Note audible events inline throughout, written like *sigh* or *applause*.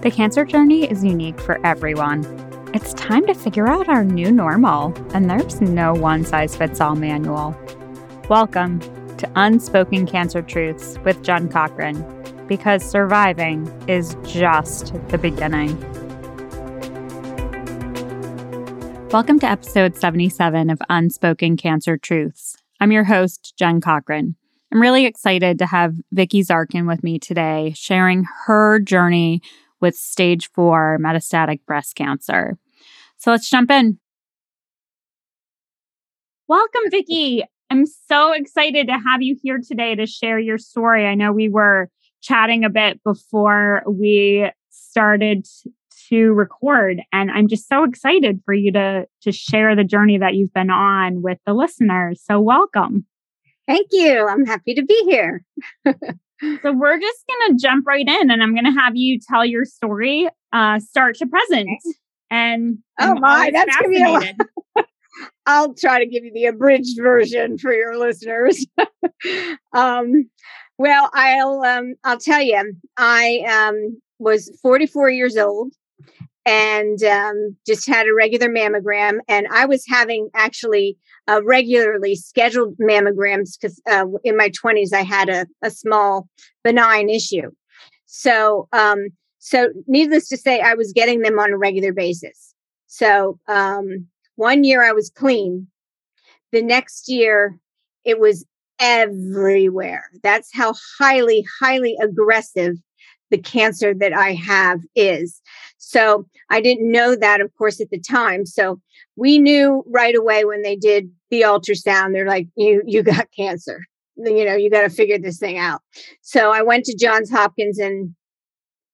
The cancer journey is unique for everyone. It's time to figure out our new normal, and there's no one size fits all manual. Welcome to Unspoken Cancer Truths with Jen Cochran, because surviving is just the beginning. Welcome to episode 77 of Unspoken Cancer Truths. I'm your host, Jen Cochran. I'm really excited to have Vicki Zarkin with me today, sharing her journey with stage four metastatic breast cancer. So let's jump in. Welcome, Vicki. I'm so excited to have you here today to share your story. I know we were chatting a bit before we started to record and I'm just so excited for you to to share the journey that you've been on with the listeners. So welcome. Thank you. I'm happy to be here. *laughs* so we're just going to jump right in and I'm going to have you tell your story uh start to present. Okay. And oh I'm my, that's going to be a lot. *laughs* I'll try to give you the abridged version for your listeners. *laughs* um, well, I'll um, I'll tell you, I um, was 44 years old and um, just had a regular mammogram. And I was having actually uh, regularly scheduled mammograms because uh, in my 20s I had a, a small benign issue. So, um, so needless to say, I was getting them on a regular basis. So, um, one year I was clean. The next year it was everywhere. That's how highly, highly aggressive the cancer that I have is. So I didn't know that, of course, at the time. So we knew right away when they did the ultrasound, they're like, you, you got *laughs* cancer. You know, you got to figure this thing out. So I went to Johns Hopkins and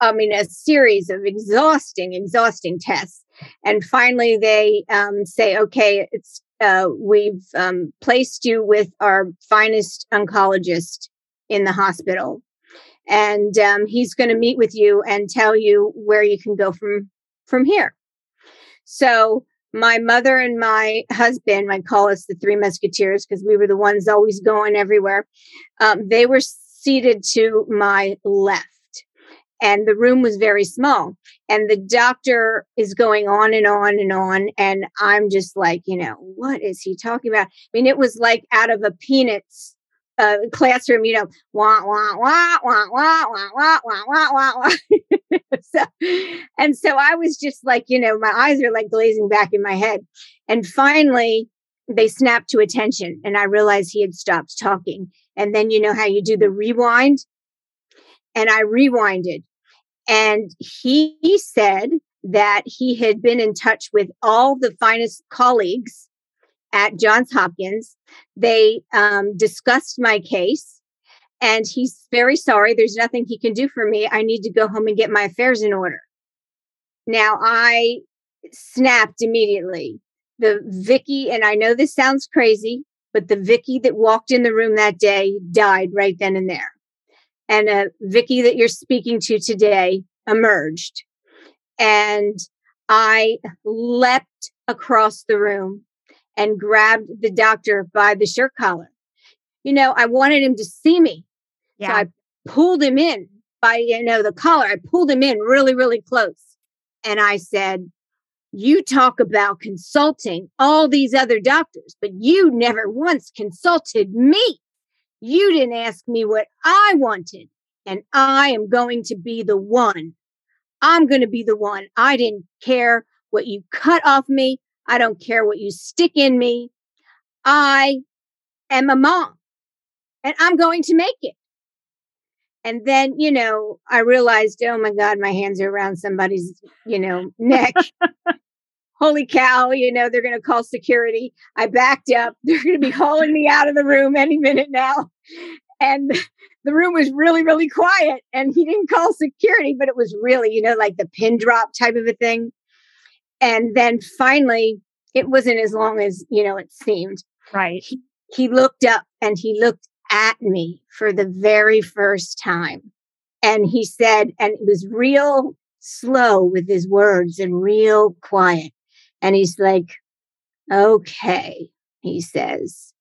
I mean, a series of exhausting, exhausting tests. And finally they um, say, okay, it's, uh, we've um, placed you with our finest oncologist in the hospital and um, he's going to meet with you and tell you where you can go from from here. So my mother and my husband i call us the three musketeers because we were the ones always going everywhere um, they were seated to my left and the room was very small and the doctor is going on and on and on and i'm just like you know what is he talking about? I mean it was like out of a peanuts uh, classroom, you know, wah, wah, wah, wah, wah, wah, wah, wah, wah, wah, wah. so, and so I was just like, you know, my eyes are like glazing back in my head. And finally, they snapped to attention and I realized he had stopped talking. And then you know how you do the rewind? And I rewinded. And he, he said that he had been in touch with all the finest colleagues at Johns Hopkins. They um, discussed my case, and he's very sorry. There's nothing he can do for me. I need to go home and get my affairs in order. Now I snapped immediately. The Vicki, and I know this sounds crazy, but the Vicki that walked in the room that day died right then and there. And a Vicki that you're speaking to today emerged. And I leapt across the room and grabbed the doctor by the shirt collar. You know, I wanted him to see me. Yeah. So I pulled him in by, you know, the collar. I pulled him in really, really close. And I said, You talk about consulting all these other doctors, but you never once consulted me. You didn't ask me what I wanted. And I am going to be the one. I'm going to be the one. I didn't care what you cut off me. I don't care what you stick in me. I am a mom and I'm going to make it. And then, you know, I realized, oh my God, my hands are around somebody's, you know, neck. *laughs* Holy cow, you know, they're going to call security. I backed up. *laughs* They're going to be hauling me out of the room any minute now. And the room was really, really quiet. And he didn't call security, but it was really, you know, like the pin drop type of a thing. And then finally, it wasn't as long as, you know, it seemed. Right. He, he looked up and he looked at me for the very first time. And he said, and it was real slow with his words and real quiet. And he's like, okay, he says,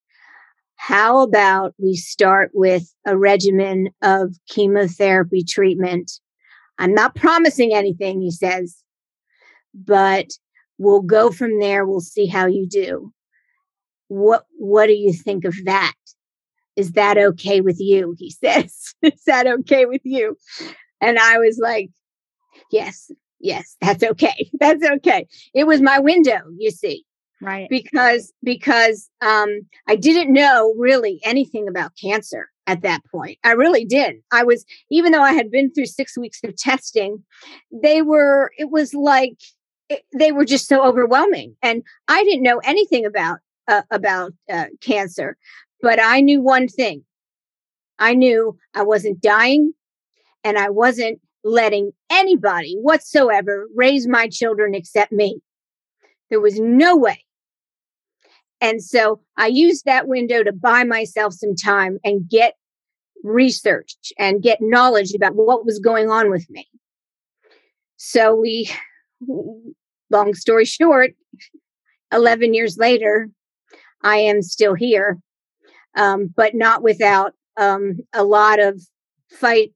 how about we start with a regimen of chemotherapy treatment? I'm not promising anything, he says, but we'll go from there. We'll see how you do. What what do you think of that? Is that okay with you? *laughs* He says. Is that okay with you? And I was like, Yes, yes, that's okay. *laughs* That's okay. It was my window, you see. Right. Because because um I didn't know really anything about cancer at that point. I really did. I was even though I had been through 6 weeks of testing, they were it was like they were just so overwhelming and I didn't know anything about uh, about uh, cancer, but I knew one thing. I knew I wasn't dying and I wasn't letting anybody whatsoever raise my children except me. There was no way. And so I used that window to buy myself some time and get research and get knowledge about what was going on with me. So we, long story short, 11 years later, I am still here, um, but not without um, a lot of fight,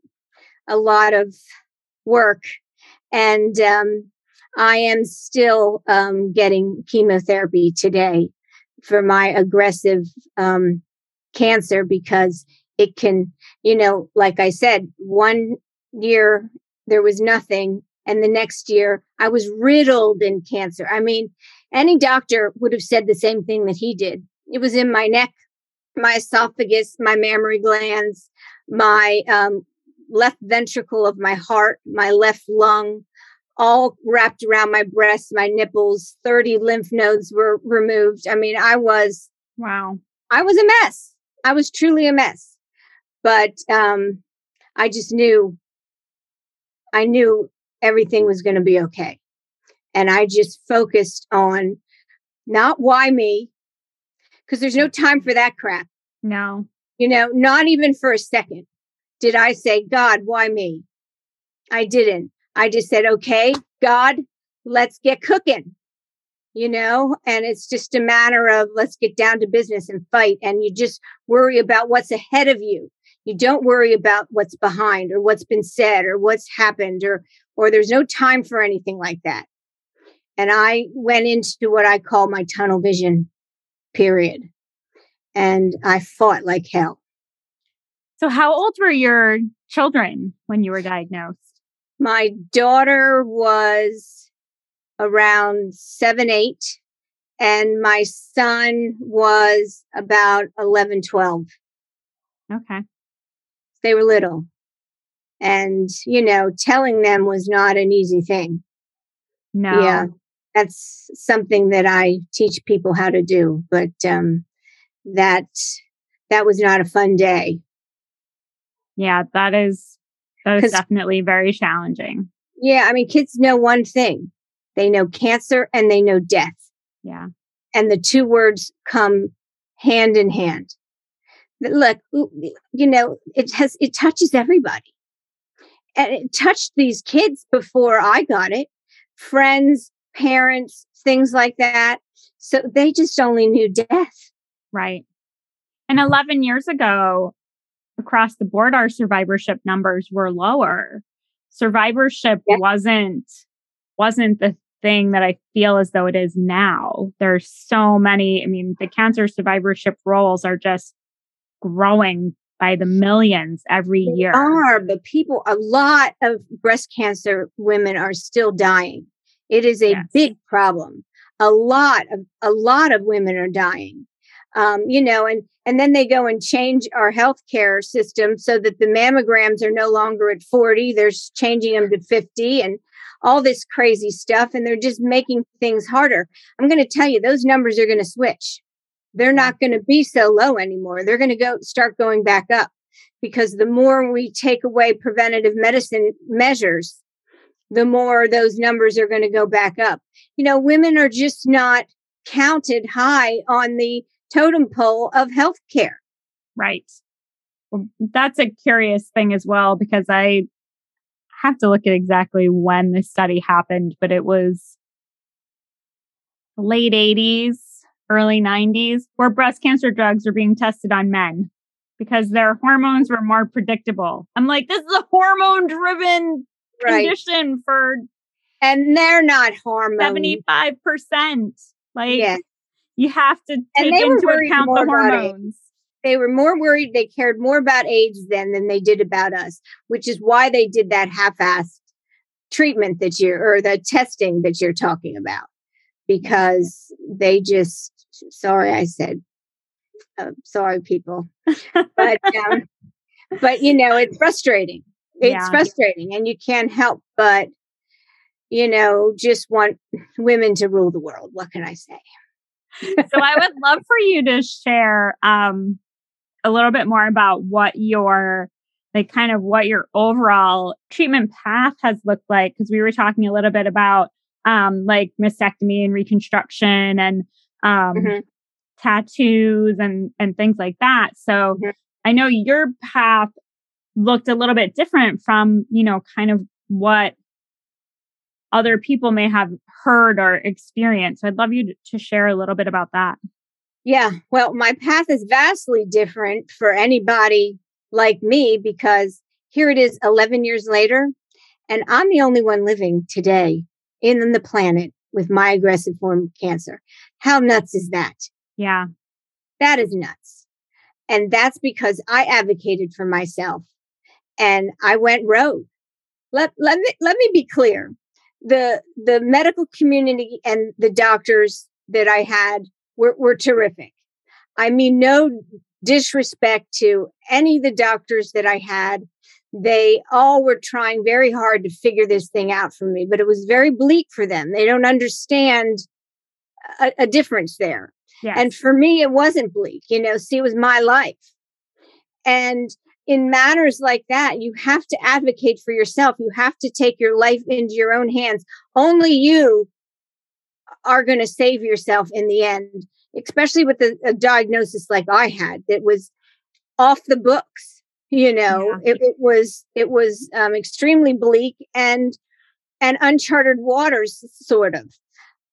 a lot of work. And um, I am still um, getting chemotherapy today for my aggressive um, cancer because it can, you know, like I said, one year there was nothing. And the next year I was riddled in cancer. I mean, any doctor would have said the same thing that he did. It was in my neck, my esophagus, my mammary glands, my um, left ventricle of my heart, my left lung, all wrapped around my breast, my nipples, 30 lymph nodes were removed. I mean, I was, wow, I was a mess. I was truly a mess. But um, I just knew, I knew everything was going to be okay. And I just focused on not why me, because there's no time for that crap. No. You know, not even for a second did I say, God, why me? I didn't. I just said, okay, God, let's get cooking, you know? And it's just a matter of let's get down to business and fight. And you just worry about what's ahead of you. You don't worry about what's behind or what's been said or what's happened or, or there's no time for anything like that. And I went into what I call my tunnel vision period. And I fought like hell. So, how old were your children when you were diagnosed? My daughter was around seven, eight, and my son was about 11, 12. Okay. They were little. And, you know, telling them was not an easy thing. No. Yeah. That's something that I teach people how to do. But um, that that was not a fun day. Yeah, that is that is definitely very challenging. Yeah, I mean kids know one thing. They know cancer and they know death. Yeah. And the two words come hand in hand. Look, you know, it has it touches everybody. And it touched these kids before I got it. Friends, parents, things like that. So they just only knew death. Right. And 11 years ago, across the board, our survivorship numbers were lower. Survivorship yeah. wasn't, wasn't the thing that I feel as though it is now. There's so many, I mean, the cancer survivorship roles are just growing by the millions every they year. Are, but people, a lot of breast cancer women are still dying. It is a yes. big problem. A lot of a lot of women are dying. Um, you know, and and then they go and change our healthcare system so that the mammograms are no longer at 40, they're changing them to 50 and all this crazy stuff and they're just making things harder. I'm going to tell you those numbers are going to switch. They're not going to be so low anymore. They're going to go start going back up because the more we take away preventative medicine measures, the more those numbers are going to go back up. You know, women are just not counted high on the totem pole of healthcare. Right. Well, that's a curious thing as well because I have to look at exactly when this study happened, but it was late 80s, early 90s, where breast cancer drugs were being tested on men because their hormones were more predictable. I'm like, this is a hormone driven right. condition for and they're not hormone 75%. Like yeah. you have to take into account the hormones. They were more worried, they cared more about AIDS then than they did about us, which is why they did that half-assed treatment that you're or the testing that you're talking about. Because they just sorry I said uh, sorry people. but um, but you know, it's frustrating. It's yeah. frustrating and you can't help but you know, just want women to rule the world. What can I say? so I would love for you to share um, a little bit more about what your like kind of what your overall treatment path has looked like because we were talking a little bit about um, like mastectomy and reconstruction and um, mm-hmm. tattoos and and things like that. So mm-hmm. I know your path looked a little bit different from you know kind of what other people may have heard or experienced. So I'd love you to share a little bit about that. Yeah, well, my path is vastly different for anybody like me because here it is 11 years later, and I'm the only one living today in the planet with my aggressive form of cancer. How nuts is that? Yeah. That is nuts. And that's because I advocated for myself and I went rogue. Let, let, me, let me be clear the the medical community and the doctors that I had were, were terrific. I mean, no disrespect to any of the doctors that I had. They all were trying very hard to figure this thing out for me, but it was very bleak for them. They don't understand a, a difference there. Yes. And for me, it wasn't bleak. You know, see, it was my life. And in matters like that, you have to advocate for yourself. You have to take your life into your own hands. Only you are going to save yourself in the end, especially with a, a, diagnosis like I had that was off the books. You know, yeah. it, it, was it was um, extremely bleak and and uncharted waters, sort of.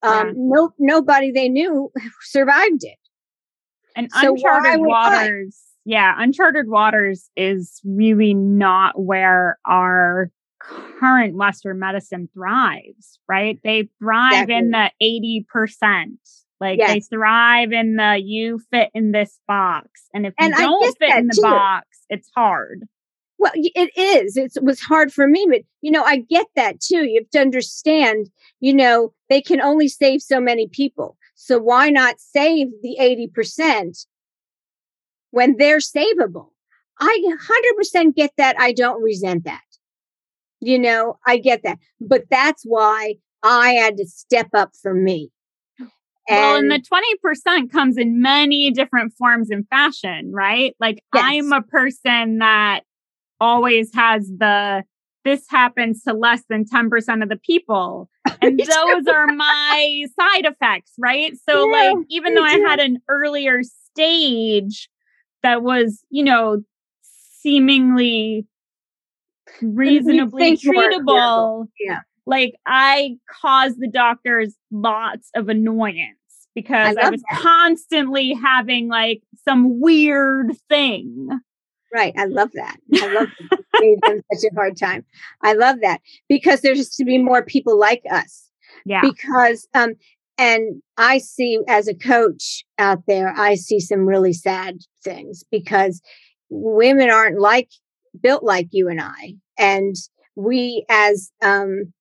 Um, yeah. No, nobody they knew survived it. And so uncharted waters yeah, uncharted waters is really not where our current Western medicine thrives, right? They thrive in the 80%. Like yes. they thrive in the you fit in this box. And if you don't fit in the too. box, it's hard. Well, it is. It's, it was hard for me, but you know, I get that too. You have to understand, you know, they can only save so many people. So why not save the 80% when they're savable. I 100% get that. I don't resent that. You know, I get that. But that's why I had to step up for me. And well, and the 20% comes in many different forms and fashion, right? Like yes. I'm a person that always has the this happens to less than 10% of the people. *laughs* And those are my *laughs* side effects, right? So yeah, like even though I had an earlier stage that was, you know, seemingly reasonably treatable. Yeah. Like I caused the doctors lots of annoyance because I, I was that. constantly having like some weird thing. Right. I love that. I love that. gave them such a hard time. I love that because there's to be more people like us. Yeah. Because um and I see as a coach out there, I see some really sad things because women aren't like built like you and I. And we as um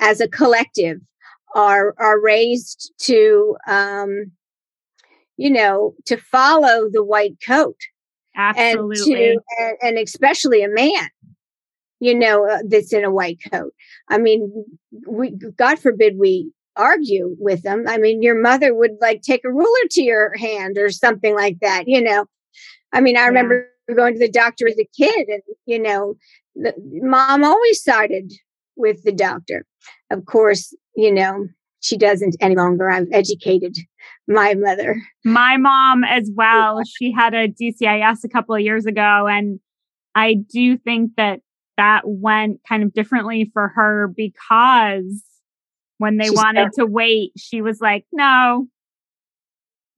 as a collective are are raised to um you know to follow the white coat absolutely and, to, and, and especially a man you know uh, that's in a white coat i mean we god forbid we argue with them. I mean, your mother would like take a ruler to your hand or something like that, you know. I mean, I remember going to the doctor as a kid and, you know, the, mom always sided with the doctor. Of course, you know, she doesn't any longer. I've educated my mother. My mom as well. She had a DCIS a couple of years ago. And I do think that that went kind of differently for her because when they She's wanted to wait, she was like, no,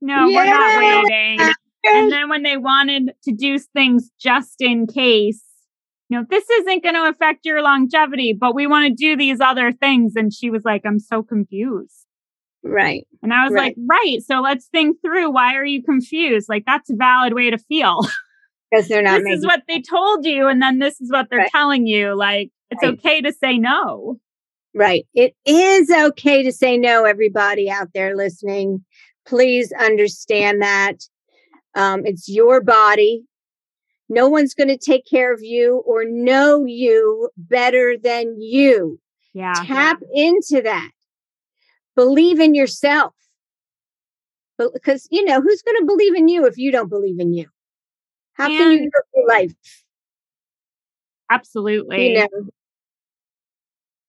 no, yeah. we're not waiting. and then when they wanted to do things just in case, you know, this isn't going to affect your longevity, but we want to do these other things. And she was like, I'm so confused. Right. And I was right. like, right. So let's think through why are you confused? Like, that's a valid way to feel. *laughs* Because they're not. this is what they told you. And then this is what they're right. telling you. Like, it's right. okay to say no. Right. It is okay to say no, everybody out there listening. Please understand that. Um, it's your body. No one's going to take care of you or know you better than you. Yeah. Tap into that. Believe in yourself. Because, you know, who's going to believe in you if you don't believe in you? How and can you live your life? Absolutely. You know?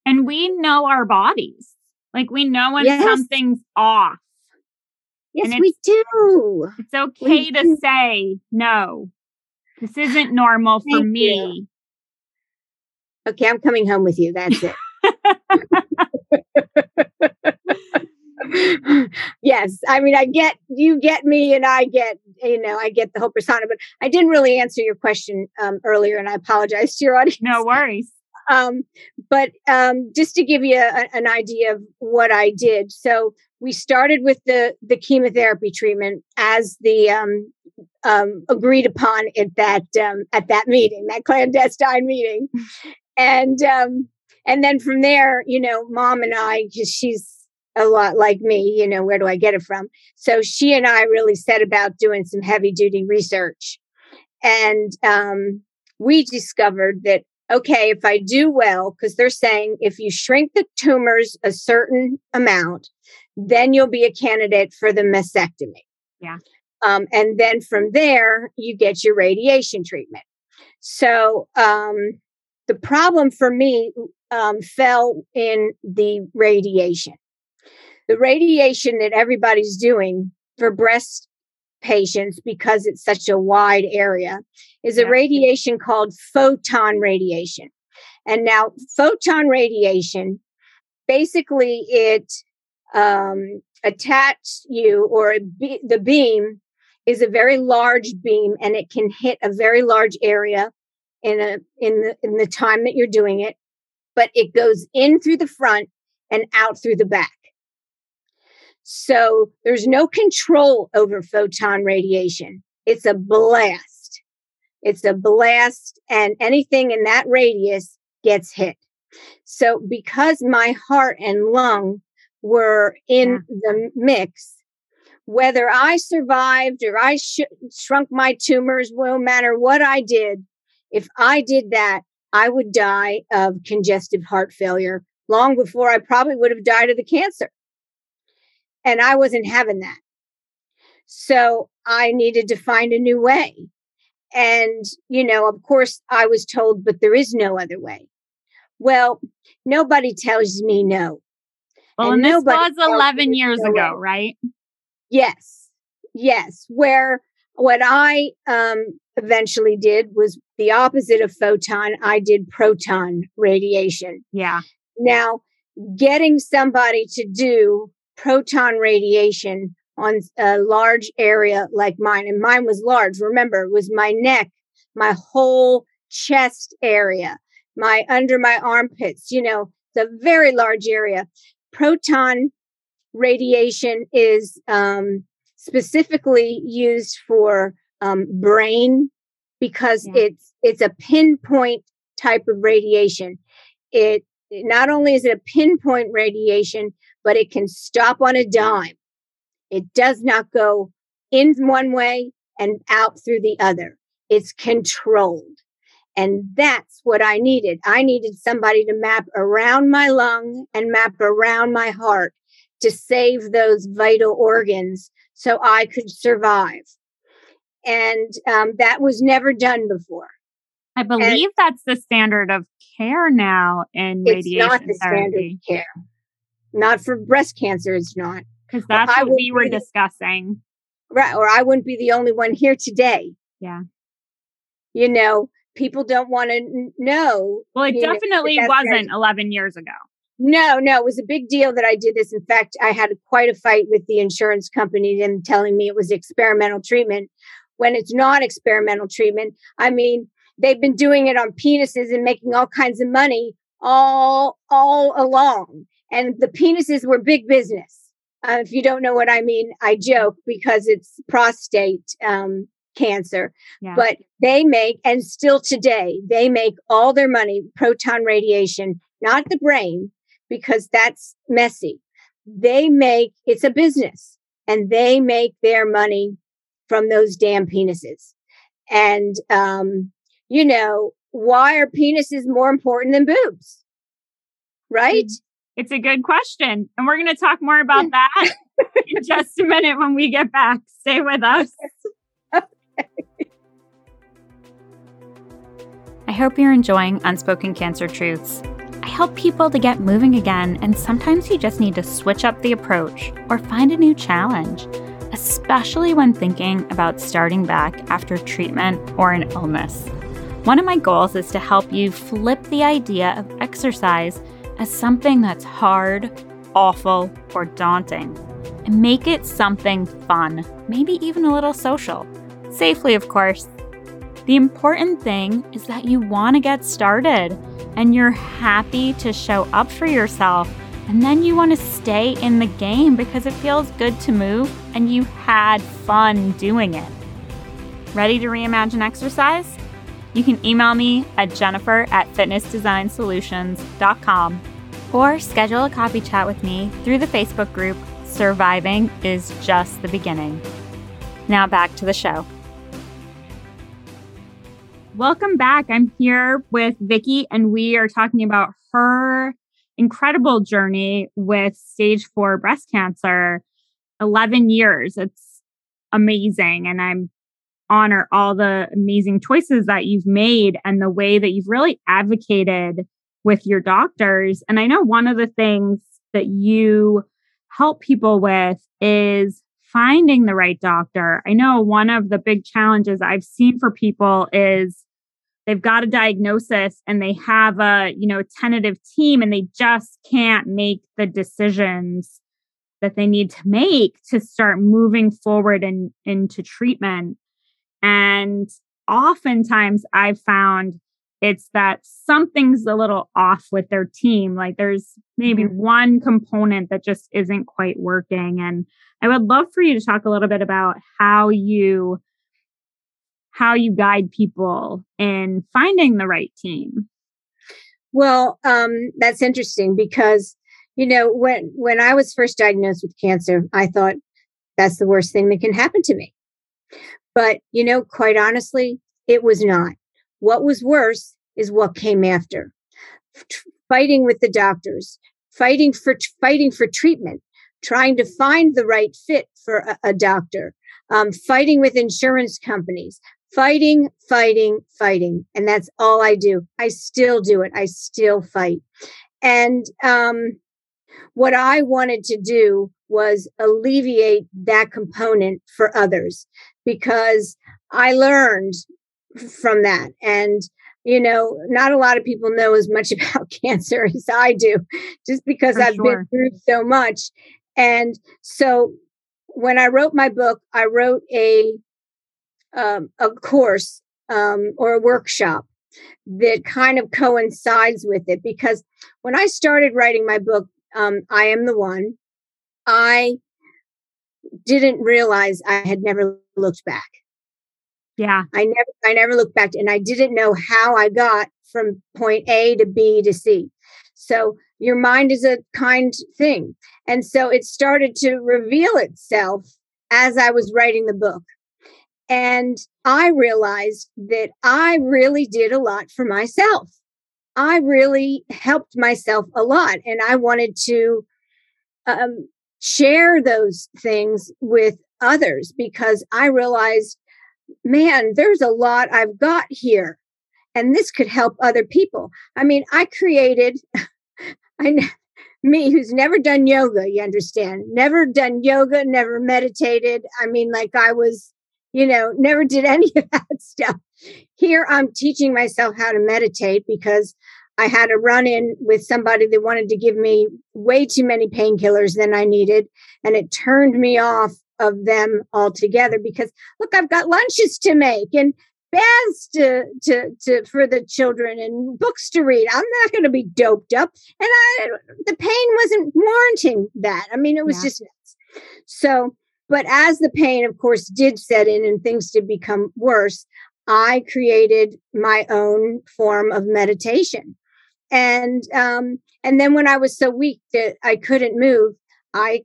And we know our bodies. Like we know when yes. something's off. Yes, we do. It's okay we to do. say no. This isn't normal for Thank me. You. Okay, I'm coming home with you. That's it. *laughs* yes, I mean, I get you get me, and I get you know, I get the whole persona. But I didn't really answer your question um, earlier, and I apologize to your *laughs* audience. No worries. Um, but um, just to give you a, an idea of what I did, so we started with the the chemotherapy treatment as the um, um, agreed upon at that um, at that meeting, that clandestine meeting, *laughs* and um, and then from there, you know, mom and I, because she's a lot like me, you know, where do I get it from? So she and I really set about doing some heavy duty research, and um, we discovered that okay, if I do well, because they're saying if you shrink the tumors a certain amount, then you'll be a candidate for the mastectomy. Yeah. Um, and then from there, you get your radiation treatment. So um, the problem for me um, fell in the radiation. The radiation that everybody's doing for breast patients, because it's such a wide area, is a radiation called photon radiation. And now, photon radiation basically it um, attach you or be, the beam is a very large beam and it can hit a very large area in a in the in the time that you're doing it but it goes in through the front and out through the back so there's no control over photon radiation it's a blast it's a blast and anything in that radius gets hit so because my heart and lung were in yeah. the mix. Whether I survived or I sh- shrunk my tumors, no matter what I did, if I did that, I would die of congestive heart failure long before I probably would have died of the cancer. And I wasn't having that. So I needed to find a new way. And, you know, of course, I was told, but there is no other way. Well, nobody tells me no. Well, and, and this was 11 years ago, right? Yes. Yes. Where what I um, eventually did was the opposite of photon. I did proton radiation. Yeah. Now, getting somebody to do proton radiation on a large area like mine, and mine was large. Remember, it was my neck, my whole chest area, my under my armpits, you know, the very large area proton radiation is um, specifically used for um, brain because yeah. it's it's a pinpoint type of radiation. It not only is it a pinpoint radiation, but it can stop on a dime. It does not go in one way and out through the other. It's controlled. And that's what I needed. I needed somebody to map around my lung and map around my heart to save those vital organs so I could survive. And um, that was never done before. I believe and that's the standard of care now in radiation not the therapy. Standard care. Not for breast cancer, it's not. Because that's what we were discussing. Right. Or I wouldn't be the only one here today. Yeah. You know, people don't want to know. Well, it definitely know, wasn't 11 years ago. No, no, it was a big deal that I did this. In fact, I had quite a fight with the insurance company, them telling me it was experimental treatment when it's not experimental treatment. I mean, they've been doing it on penises and making all kinds of money all all along. And the penises were big business. Uh, if you don't know what I mean, I joke because it's prostate um, cancer. Yeah. But they make, and still today, they make all their money proton radiation, not the brain, because that's messy. They make, it's a business, and they make their money from those damn penises. And, um, you know, why are penises more important than boobs? Right? Mm, it's a good question. And we're going to talk more about that in *laughs* just a minute when we get back. Stay with us. *laughs* I hope you're enjoying Unspoken Cancer Truths. I help people to get moving again, and sometimes you just need to switch up the approach or find a new challenge, especially when thinking about starting back after treatment or an illness. One of my goals is to help you flip the idea of exercise as something that's hard, awful, or daunting, and make it something fun, maybe even a little social. Safely, of course. The important thing is that you want to get started and you're happy to show up for yourself. And then you want to stay in the game because it feels good to move and you had fun doing it. Ready to reimagine exercise? You can email me at jennifer at fitnessdesignsolutions.com or schedule a coffee chat with me through the Facebook group Surviving is Just the Beginning. Now back to the show. Welcome back. I'm here with Vicki, and we are talking about her incredible journey with stage four breast cancer. 11 years. It's amazing. And I'm honor all the amazing choices that you've made and the way that you've really advocated with your doctors. And I know one of the things that you help people with is finding the right doctor. I know one of the big challenges I've seen for people is they've got a diagnosis and they have a, you know, tentative team and they just can't make the decisions that they need to make to start moving forward and in, into treatment. And oftentimes I've found it's that something's a little off with their team. Like there's maybe mm-hmm. one component that just isn't quite working. And I would love for you to talk a little bit about how you how you guide people in finding the right team. Well, um, that's interesting because you know when when I was first diagnosed with cancer, I thought that's the worst thing that can happen to me. But, you know, quite honestly, it was not. What was worse is what came after. Fighting with the doctors, fighting for fighting for treatment, trying to find the right fit for a, a doctor, um, fighting with insurance companies, fighting, fighting, fighting, and that's all I do. I still do it. I still fight, and um, what I wanted to do was alleviate that component for others because I learned from that. And, you know, not a lot of people know as much *laughs* about cancer as I do, just because for I've sure. been through so much. And so when I wrote my book, I wrote a um, a course um, or a workshop that kind of coincides with it because when I started writing my book, um, I am the one. I didn't realize I had never looked back. Yeah. I never I never looked back and I didn't know how I got from point A to B to C. So your mind is a kind thing. And so it started to reveal itself as I was writing the book. And I realized that I really did a lot for myself. I really helped myself a lot. And I wanted to um, share those things with others because I realized, man, there's a lot I've got here and this could help other people. I mean, I created, *laughs* I, me who's never done yoga, you understand, never done yoga, never meditated. I mean, like I was, you know, never did *laughs* any of that stuff. Here I'm teaching myself how to meditate because I had a run in with somebody that wanted to give me way too many painkillers than I needed. And it turned me off of them all together because look, I've got lunches to make and baths to, to, to, for the children and books to read. I'm not going to be doped up. And I, the pain wasn't warranting that. I mean, it was yeah. just nuts. So, but as the pain, of course, did set in and things did become worse, I created my own form of meditation. And, um, and then when I was so weak that I couldn't move, I,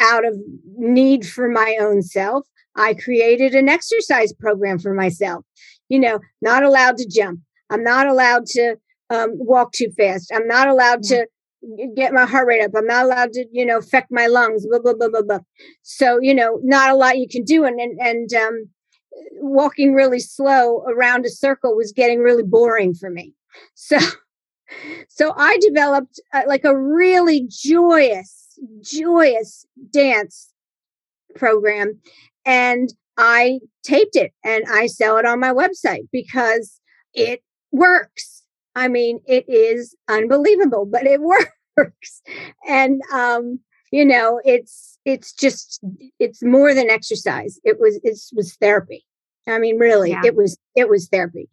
out of need for my own self, I created an exercise program for myself. You know, not allowed to jump. I'm not allowed to um, walk too fast. I'm not allowed to get my heart rate up. I'm not allowed to, you know, affect my lungs. Blah blah blah blah blah. So you know, not a lot you can do, and and, and um, walking really slow around a circle was getting really boring for me. *laughs* So, so I developed uh, like a really joyous, joyous dance program and I taped it and I sell it on my website because it works. I mean, it is unbelievable, but it *laughs* works. And um, you know, it's it's just it's more than exercise. It was it was therapy. I mean, really, yeah. it was it was therapy.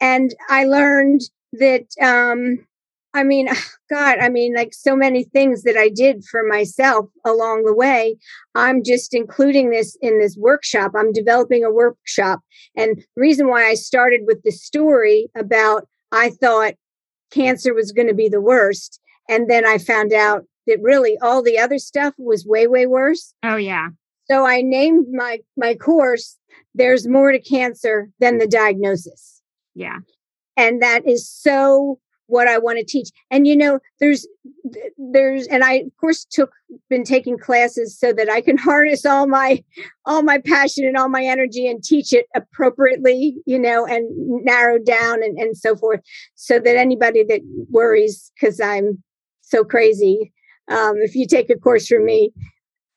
And I learned that um I mean, *sighs* God, I mean, like so many things that I did for myself along the way. I'm just including this in this workshop. I'm developing a workshop. And the reason why I started with the story about I thought cancer was going to be the worst. And then I found out that really all the other stuff was way, way worse. Oh, yeah. So I named my my course There's More to Cancer Than the Diagnosis. Yeah. And that is so what I want to teach. And you know, there's there's and I of course took been taking classes so that I can *laughs* harness all my all my passion and all my energy and teach it appropriately, you know, and narrow down and, and so forth. So that anybody that worries because I'm so crazy, um, if you take a course from me,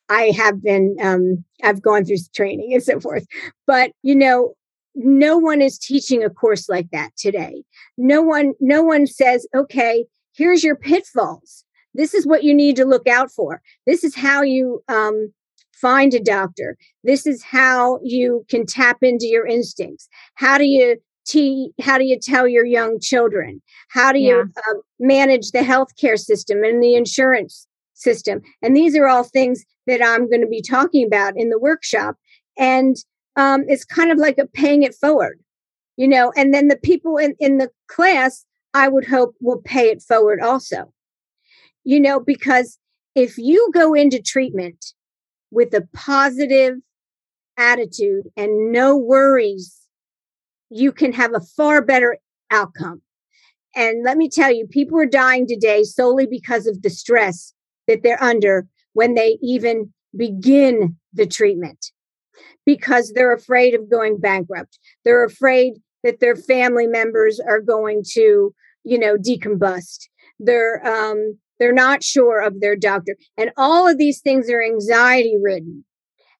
I have been um, I've gone through training and so forth. But you know, no one is teaching a course like that today. No one no one says okay here's your pitfalls. This is what you need to look out for. This is how you um, find a doctor. This is how you can tap into your instincts. How do you te- how do you tell your young children? How do you yeah. uh, manage the healthcare system and the insurance system? And these are all things that i'm going to be talking about in the workshop. And um, it's kind of like a paying it forward, you know, and then the people in, in the class, I would hope will pay it forward also, you know, because if you go into treatment with a positive attitude and no worries, you can have a far better outcome. And let me tell you, people are dying today solely because of the stress that they're under when they even begin the treatment because they're afraid of going bankrupt. They're afraid that their family members are going to, you know, decombust. They're um, they're not sure of their doctor, and all of these things are anxiety ridden.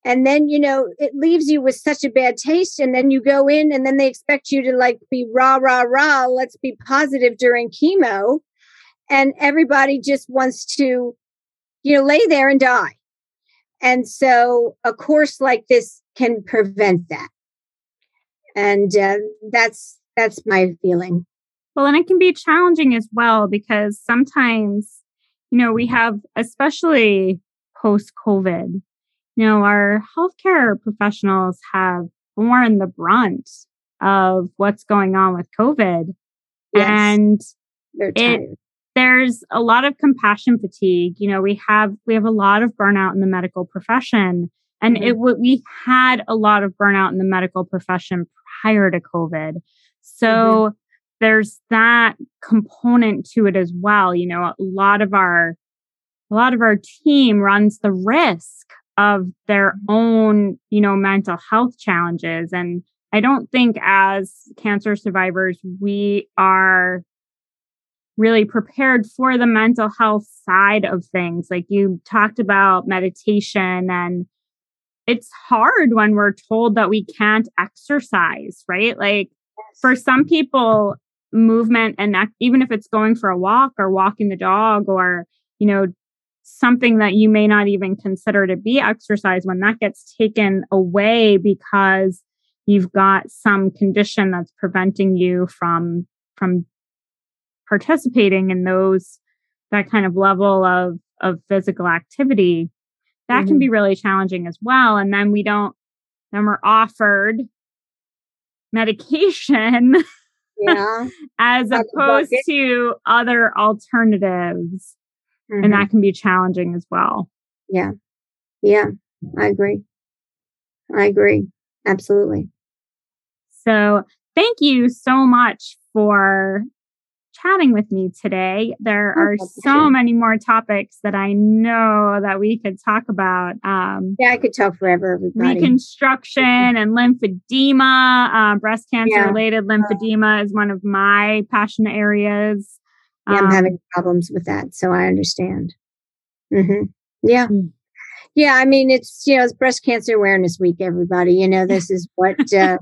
And then you know it leaves you with such a bad taste, and then you go in, and then they expect you to like be rah rah rah. Let's be positive during chemo, and everybody just wants to, you know, lay there and die. And so a course like this can prevent that. And uh, that's that's my feeling. Well, and it can be challenging as well because sometimes, you know, we have, especially post COVID, you know, our healthcare professionals have borne the brunt of what's going on with COVID. Yes. And it, there's a lot of compassion fatigue. You know, we have we have a lot of burnout in the medical profession. And mm-hmm. it we had a lot of burnout in the medical profession prior to COVID. So mm-hmm. there's that component to it as well. You know, a lot of our a lot of our team runs the risk of their mm-hmm. own, you know, mental health challenges. And I don't think as cancer survivors, we are really prepared for the mental health side of things. Like you talked about meditation and it's hard when we're told that we can't exercise, right? Like for some people, movement and even if it's going for a walk or walking the dog or, you know, something that you may not even consider to be exercise, when that gets taken away because, you've got some condition that's preventing you from from participating in those that kind of level of of physical activity that mm-hmm. can be really challenging as well and then we don't then we're offered medication yeah. *laughs* as opposed to other alternatives mm-hmm. and that can be challenging as well yeah yeah i agree i agree absolutely so thank you so much for chatting with me today. There oh, are so many more topics that I know that we could talk about. Um, yeah, I could talk forever. Everybody. Reconstruction and lymphedema, uh, breast cancer yeah. related lymphedema is one of my passion areas. Yeah, I'm um, having problems with that, so I understand. Mm-hmm. Yeah. Mm. Yeah, I mean, it's, you know, it's breast cancer awareness week, everybody. You know, this is what uh,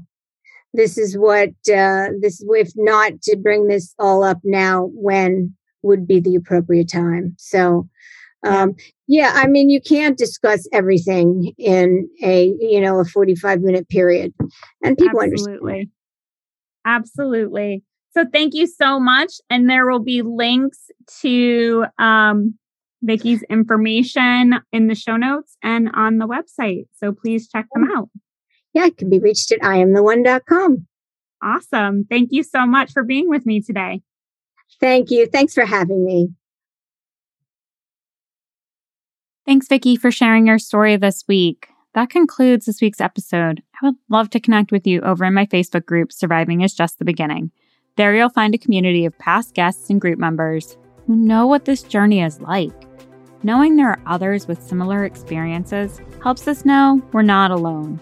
this is what uh, this if not to bring this all up now when would be the appropriate time? So um, yeah i mean you can't discuss everything in a you know a 45 minute period and people absolutely understand. absolutely. So thank you so much and there will be links to um, Vicki's information in the show notes and on the website so please check them out yeah, it can be reached at iamtheone.com. Awesome. Thank you so much for being with me today. Thank you. Thanks for having me. Thanks, Vicki, for sharing your story this week. That concludes this week's episode. I would love to connect with you over in my Facebook group, Surviving is Just the Beginning. There you'll find a community of past guests and group members who know what this journey is like. Knowing there are others with similar experiences helps us know we're not alone.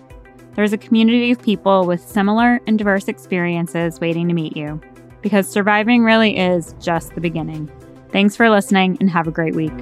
There's a community of people with similar and diverse experiences waiting to meet you because surviving really is just the beginning. Thanks for listening and have a great week.